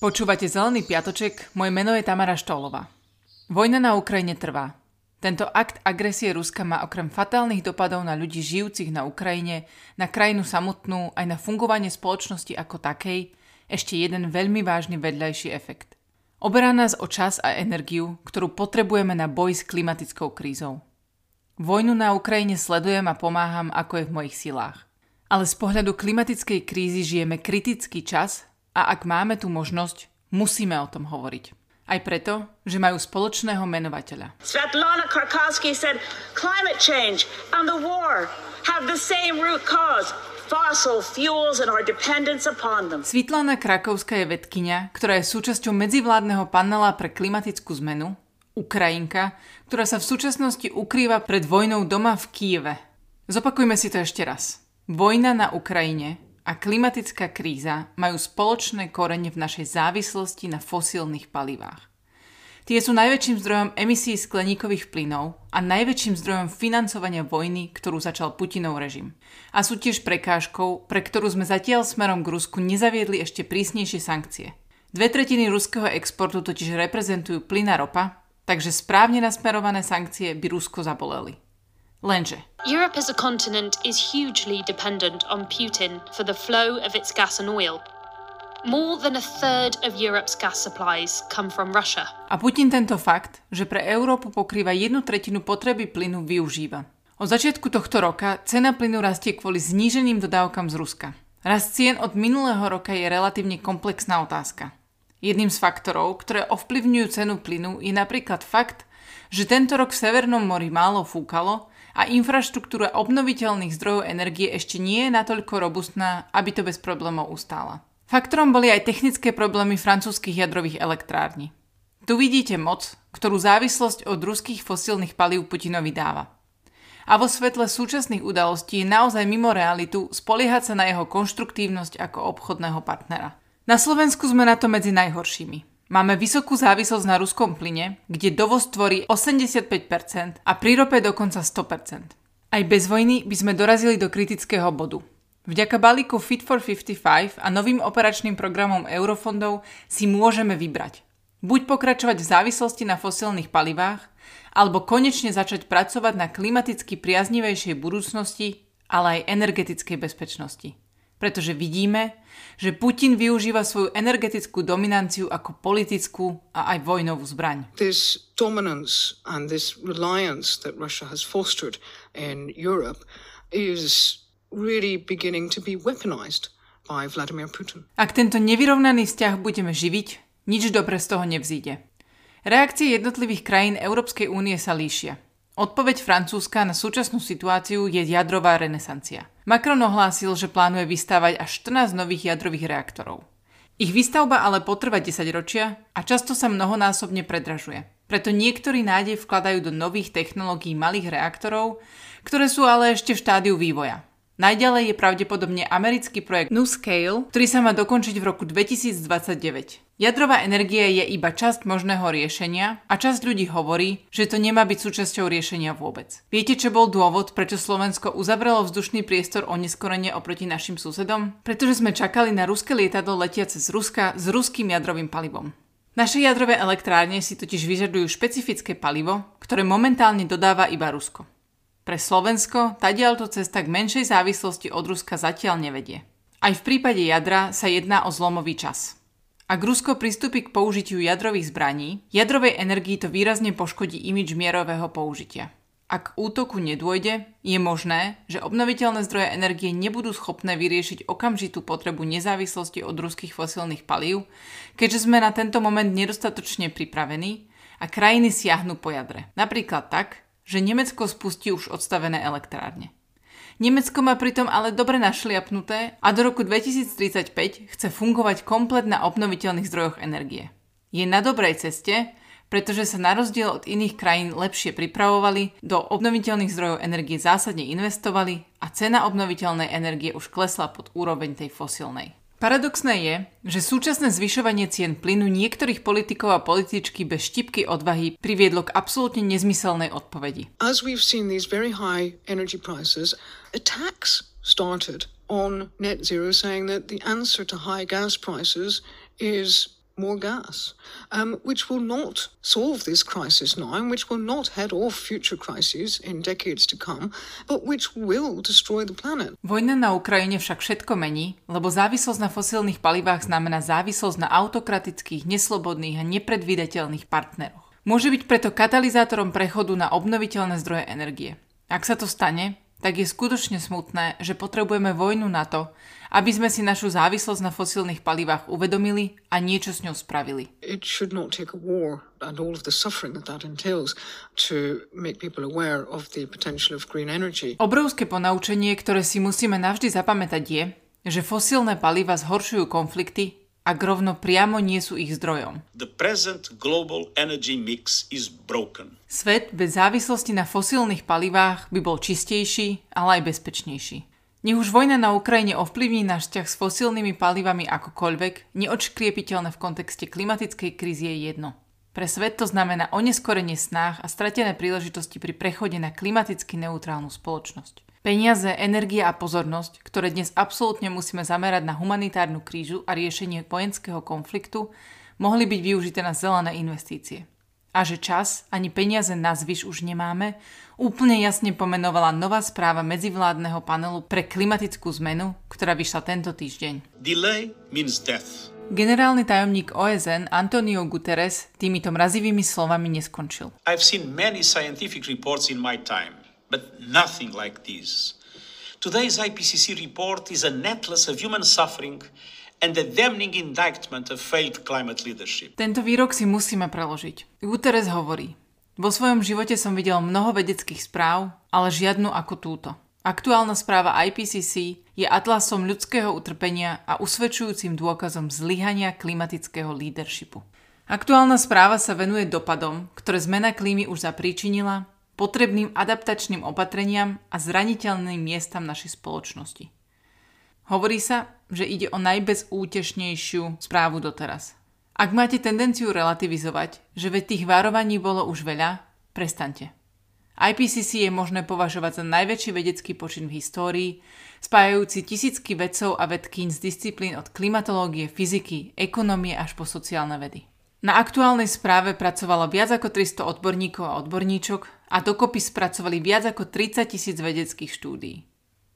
Počúvate Zelený piatoček, moje meno je Tamara Štolová. Vojna na Ukrajine trvá. Tento akt agresie Ruska má okrem fatálnych dopadov na ľudí žijúcich na Ukrajine, na krajinu samotnú, aj na fungovanie spoločnosti ako takej, ešte jeden veľmi vážny vedľajší efekt. Oberá nás o čas a energiu, ktorú potrebujeme na boj s klimatickou krízou. Vojnu na Ukrajine sledujem a pomáham, ako je v mojich silách. Ale z pohľadu klimatickej krízy žijeme kritický čas a ak máme tú možnosť, musíme o tom hovoriť. Aj preto, že majú spoločného menovateľa. Svetlana Krakowski said climate change and the war have the same root cause. Svitlana Krakovská je vedkynia, ktorá je súčasťou medzivládneho panela pre klimatickú zmenu, Ukrajinka, ktorá sa v súčasnosti ukrýva pred vojnou doma v Kieve. Zopakujme si to ešte raz. Vojna na Ukrajine a klimatická kríza majú spoločné korene v našej závislosti na fosílnych palivách. Tie sú najväčším zdrojom emisí skleníkových plynov a najväčším zdrojom financovania vojny, ktorú začal Putinov režim. A sú tiež prekážkou, pre ktorú sme zatiaľ smerom k Rusku nezaviedli ešte prísnejšie sankcie. Dve tretiny ruského exportu totiž reprezentujú plyn a ropa, takže správne nasmerované sankcie by Rusko zaboleli. Lenže. Europe as a continent is hugely dependent on Putin for the flow of its gas and oil. More than a third of Europe's gas supplies come from Russia. A Putin tento fakt, že pre Európu pokrýva jednu tretinu potreby plynu, využíva. Od začiatku tohto roka cena plynu rastie kvôli zníženým dodávkam z Ruska. Rast cien od minulého roka je relatívne komplexná otázka. Jedným z faktorov, ktoré ovplyvňujú cenu plynu, je napríklad fakt, že tento rok v Severnom mori málo fúkalo a infraštruktúra obnoviteľných zdrojov energie ešte nie je natoľko robustná, aby to bez problémov ustála. Faktorom boli aj technické problémy francúzskych jadrových elektrární. Tu vidíte moc, ktorú závislosť od ruských fosílnych palív Putinovi dáva. A vo svetle súčasných udalostí je naozaj mimo realitu spoliehať sa na jeho konštruktívnosť ako obchodného partnera. Na Slovensku sme na to medzi najhoršími. Máme vysokú závislosť na ruskom plyne, kde dovoz tvorí 85% a pri rope dokonca 100%. Aj bez vojny by sme dorazili do kritického bodu. Vďaka balíku Fit for 55 a novým operačným programom eurofondov si môžeme vybrať. Buď pokračovať v závislosti na fosilných palivách, alebo konečne začať pracovať na klimaticky priaznivejšej budúcnosti, ale aj energetickej bezpečnosti pretože vidíme, že Putin využíva svoju energetickú dominanciu ako politickú a aj vojnovú zbraň. This dominance and this reliance that Russia has fostered in Europe is really beginning to be weaponized by Vladimir Putin. Ak tento nevyrovnaný vzťah budeme živiť, nič dobre z toho nevzíde. Reakcie jednotlivých krajín Európskej únie sa líšia. Odpoveď Francúzska na súčasnú situáciu je jadrová renesancia. Macron ohlásil, že plánuje vystávať až 14 nových jadrových reaktorov. Ich výstavba ale potrvá 10 ročia a často sa mnohonásobne predražuje. Preto niektorí nádej vkladajú do nových technológií malých reaktorov, ktoré sú ale ešte v štádiu vývoja. Najďalej je pravdepodobne americký projekt NuScale, ktorý sa má dokončiť v roku 2029. Jadrová energia je iba časť možného riešenia a časť ľudí hovorí, že to nemá byť súčasťou riešenia vôbec. Viete, čo bol dôvod, prečo Slovensko uzavrelo vzdušný priestor o neskorenie oproti našim susedom? Pretože sme čakali na ruské lietadlo letiace z Ruska s ruským jadrovým palivom. Naše jadrové elektrárne si totiž vyžadujú špecifické palivo, ktoré momentálne dodáva iba Rusko. Pre Slovensko tadiaľto cesta k menšej závislosti od Ruska zatiaľ nevedie. Aj v prípade jadra sa jedná o zlomový čas. Ak Rusko pristúpi k použitiu jadrových zbraní, jadrovej energii to výrazne poškodí imič mierového použitia. Ak útoku nedôjde, je možné, že obnoviteľné zdroje energie nebudú schopné vyriešiť okamžitú potrebu nezávislosti od ruských fosílnych palív, keďže sme na tento moment nedostatočne pripravení a krajiny siahnu po jadre. Napríklad tak, že Nemecko spustí už odstavené elektrárne. Nemecko má pritom ale dobre našliapnuté a do roku 2035 chce fungovať komplet na obnoviteľných zdrojoch energie. Je na dobrej ceste, pretože sa na rozdiel od iných krajín lepšie pripravovali, do obnoviteľných zdrojov energie zásadne investovali a cena obnoviteľnej energie už klesla pod úroveň tej fosilnej. Paradoxné je, že súčasné zvyšovanie cien plynu niektorých politikov a političky bez štipky odvahy priviedlo k absolútne nezmyselnej odpovedi. As we've seen these very high energy prices, attacks started on net zero saying that the answer to high gas prices is more gas, um, which will not solve this crisis now and which will not head off future crises in decades to come, but which will destroy the planet. Vojna na Ukrajine však všetko mení, lebo závislosť na fosílnych palivách znamená závislosť na autokratických, neslobodných a nepredvídateľných partneroch. Môže byť preto katalizátorom prechodu na obnoviteľné zdroje energie. Ak sa to stane, tak je skutočne smutné, že potrebujeme vojnu na to, aby sme si našu závislosť na fosílnych palivách uvedomili a niečo s ňou spravili. It should not take a war and all of the suffering that that entails to make people aware of the potential of green energy. Obrovské ponaučenie, ktoré si musíme navždy zapamätať je, že fosílne paliva zhoršujú konflikty ak rovno priamo nie sú ich zdrojom. The present global energy mix is broken. Svet bez závislosti na fosílnych palivách by bol čistejší, ale aj bezpečnejší. Nech už vojna na Ukrajine ovplyvní náš vzťah s fosílnymi palivami akokoľvek, neočkriepiteľné v kontexte klimatickej krízy je jedno. Pre svet to znamená oneskorenie snách a stratené príležitosti pri prechode na klimaticky neutrálnu spoločnosť. Peniaze, energia a pozornosť, ktoré dnes absolútne musíme zamerať na humanitárnu krížu a riešenie vojenského konfliktu, mohli byť využité na zelené investície a že čas ani peniaze na zvyš už nemáme, úplne jasne pomenovala nová správa medzivládneho panelu pre klimatickú zmenu, ktorá vyšla tento týždeň. Delay means death. Generálny tajomník OSN Antonio Guterres týmito mrazivými slovami neskončil. I've seen many scientific reports in my time, but nothing like this. Today's IPCC report is a necklace of human suffering and the damning indictment of failed climate leadership. Tento výrok si musíme preložiť. Guterres hovorí, vo svojom živote som videl mnoho vedeckých správ, ale žiadnu ako túto. Aktuálna správa IPCC je atlasom ľudského utrpenia a usvedčujúcim dôkazom zlyhania klimatického leadershipu. Aktuálna správa sa venuje dopadom, ktoré zmena klímy už zapríčinila, potrebným adaptačným opatreniam a zraniteľným miestam našej spoločnosti. Hovorí sa, že ide o najbezútešnejšiu správu doteraz. Ak máte tendenciu relativizovať, že veď tých varovaní bolo už veľa, prestante. IPCC je možné považovať za najväčší vedecký počin v histórii, spájajúci tisícky vedcov a vedkýň z disciplín od klimatológie, fyziky, ekonomie až po sociálne vedy. Na aktuálnej správe pracovalo viac ako 300 odborníkov a odborníčok a dokopy spracovali viac ako 30 tisíc vedeckých štúdií.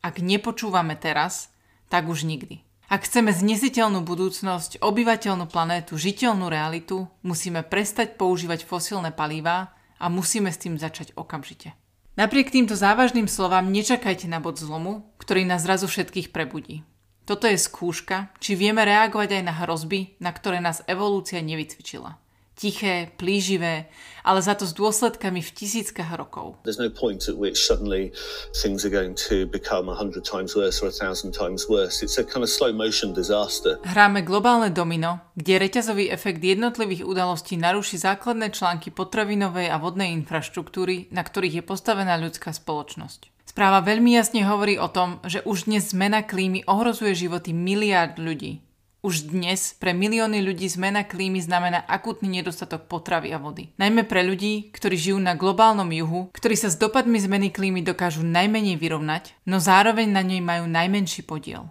Ak nepočúvame teraz, tak už nikdy. Ak chceme znesiteľnú budúcnosť, obyvateľnú planétu, žiteľnú realitu, musíme prestať používať fosílne palíva a musíme s tým začať okamžite. Napriek týmto závažným slovám nečakajte na bod zlomu, ktorý nás zrazu všetkých prebudí. Toto je skúška, či vieme reagovať aj na hrozby, na ktoré nás evolúcia nevycvičila tiché, plíživé, ale za to s dôsledkami v tisíckach rokov. There's no point at which suddenly things are going to become a hundred times worse or a thousand times worse. It's a kind of slow motion disaster. Hráme globálne domino, kde reťazový efekt jednotlivých udalostí naruší základné články potravinovej a vodnej infraštruktúry, na ktorých je postavená ľudská spoločnosť. Správa veľmi jasne hovorí o tom, že už dnes zmena klímy ohrozuje životy miliárd ľudí. Už dnes pre milióny ľudí zmena klímy znamená akútny nedostatok potravy a vody. Najmä pre ľudí, ktorí žijú na globálnom juhu, ktorí sa s dopadmi zmeny klímy dokážu najmenej vyrovnať, no zároveň na nej majú najmenší podiel.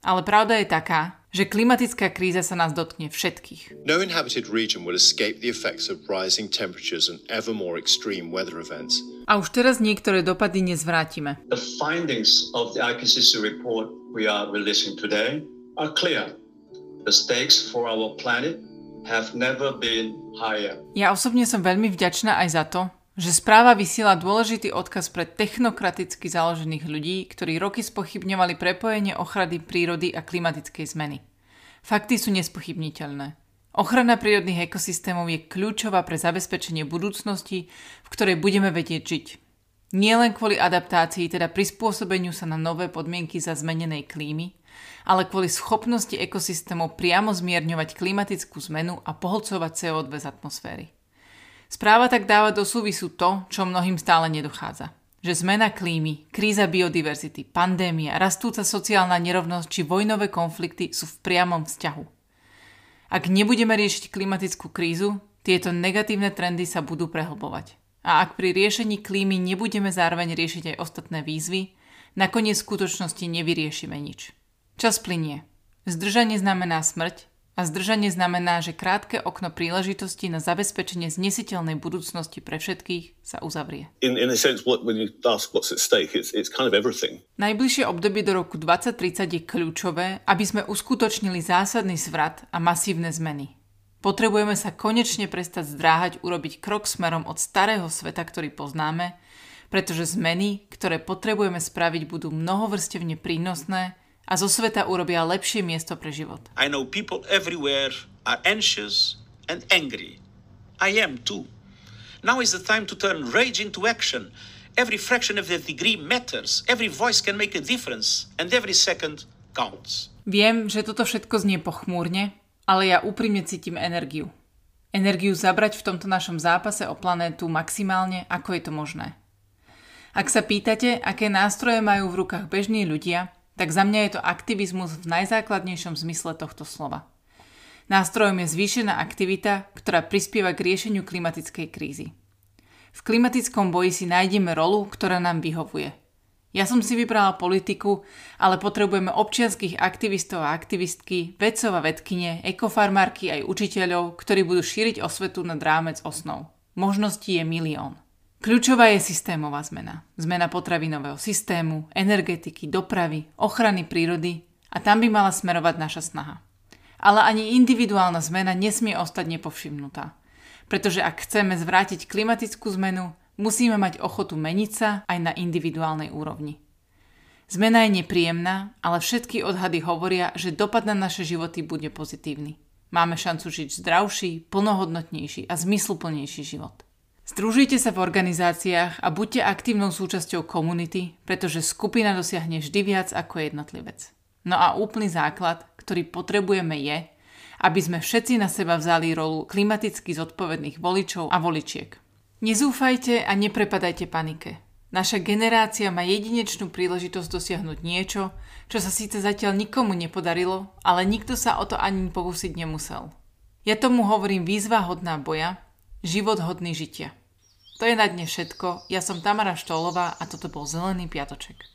Ale pravda je taká, že klimatická kríza sa nás dotkne všetkých. No inhabited region will escape the effects of rising temperatures and ever more extreme weather events. A už teraz niektoré dopady nezvrátime. The findings of the IPCC report we are releasing today are clear. The stakes for our planet have never been higher. Ja osobne som veľmi vďačná aj za to, že správa vysiela dôležitý odkaz pre technokraticky založených ľudí, ktorí roky spochybňovali prepojenie ochrany prírody a klimatickej zmeny. Fakty sú nespochybniteľné. Ochrana prírodných ekosystémov je kľúčová pre zabezpečenie budúcnosti, v ktorej budeme vedieť žiť. Nie len kvôli adaptácii, teda prispôsobeniu sa na nové podmienky za zmenenej klímy, ale kvôli schopnosti ekosystémov priamo zmierňovať klimatickú zmenu a poholcovať CO2 z atmosféry. Správa tak dáva do súvisu to, čo mnohým stále nedochádza. Že zmena klímy, kríza biodiverzity, pandémia, rastúca sociálna nerovnosť či vojnové konflikty sú v priamom vzťahu. Ak nebudeme riešiť klimatickú krízu, tieto negatívne trendy sa budú prehlbovať. A ak pri riešení klímy nebudeme zároveň riešiť aj ostatné výzvy, nakoniec v skutočnosti nevyriešime nič. Čas plinie. Zdržanie znamená smrť A zdržanie znamená, že krátke okno príležitosti na zabezpečenie znesiteľnej budúcnosti pre všetkých sa uzavrie. In, in a sense, what, when you ask what's at stake, it's, it's kind of everything. Najbližšie obdobie do roku 2030 je kľúčové, aby sme uskutočnili zásadný zvrat a masívne zmeny. Potrebujeme sa konečne prestať zdráhať urobiť krok smerom od starého sveta, ktorý poznáme, pretože zmeny, ktoré potrebujeme spraviť, budú mnohovrstevne prínosné a zo sveta urobia lepšie miesto pre život. I know people everywhere are anxious and angry. I am too. Now is the time to turn rage into action. Every fraction of the degree matters. Every voice can make a difference. And every second counts. Viem, že toto všetko znie pochmúrne, ale ja úprimne cítim energiu. Energiu zabrať v tomto našom zápase o planétu maximálne, ako je to možné. Ak sa pýtate, aké nástroje majú v rukách bežní ľudia, tak za mňa je to aktivizmus v najzákladnejšom zmysle tohto slova. Nástrojom je zvýšená aktivita, ktorá prispieva k riešeniu klimatickej krízy. V klimatickom boji si nájdeme rolu, ktorá nám vyhovuje. Ja som si vybrala politiku, ale potrebujeme občianských aktivistov a aktivistky, vedcov a vedkyne, ekofarmárky aj učiteľov, ktorí budú šíriť osvetu nad rámec osnov. Možností je milión. Kľúčová je systémová zmena. Zmena potravinového systému, energetiky, dopravy, ochrany prírody a tam by mala smerovať naša snaha. Ale ani individuálna zmena nesmie ostať nepovšimnutá. Pretože ak chceme zvrátiť klimatickú zmenu, musíme mať ochotu meniť sa aj na individuálnej úrovni. Zmena je nepríjemná, ale všetky odhady hovoria, že dopad na naše životy bude pozitívny. Máme šancu žiť zdravší, plnohodnotnejší a zmysluplnejší život. Združite sa v organizáciách a buďte aktívnou súčasťou komunity, pretože skupina dosiahne vždy viac ako jednotlivec. No a úplný základ, ktorý potrebujeme je, aby sme všetci na seba vzali rolu klimaticky zodpovedných voličov a voličiek. Nezúfajte a neprepadajte panike. Naša generácia má jedinečnú príležitosť dosiahnuť niečo, čo sa síce zatiaľ nikomu nepodarilo, ale nikto sa o to ani pokúsiť nemusel. Ja tomu hovorím výzva hodná boja, Život hodný žitia. To je na dne všetko. Ja som Tamara Štolová a toto bol Zelený piatoček.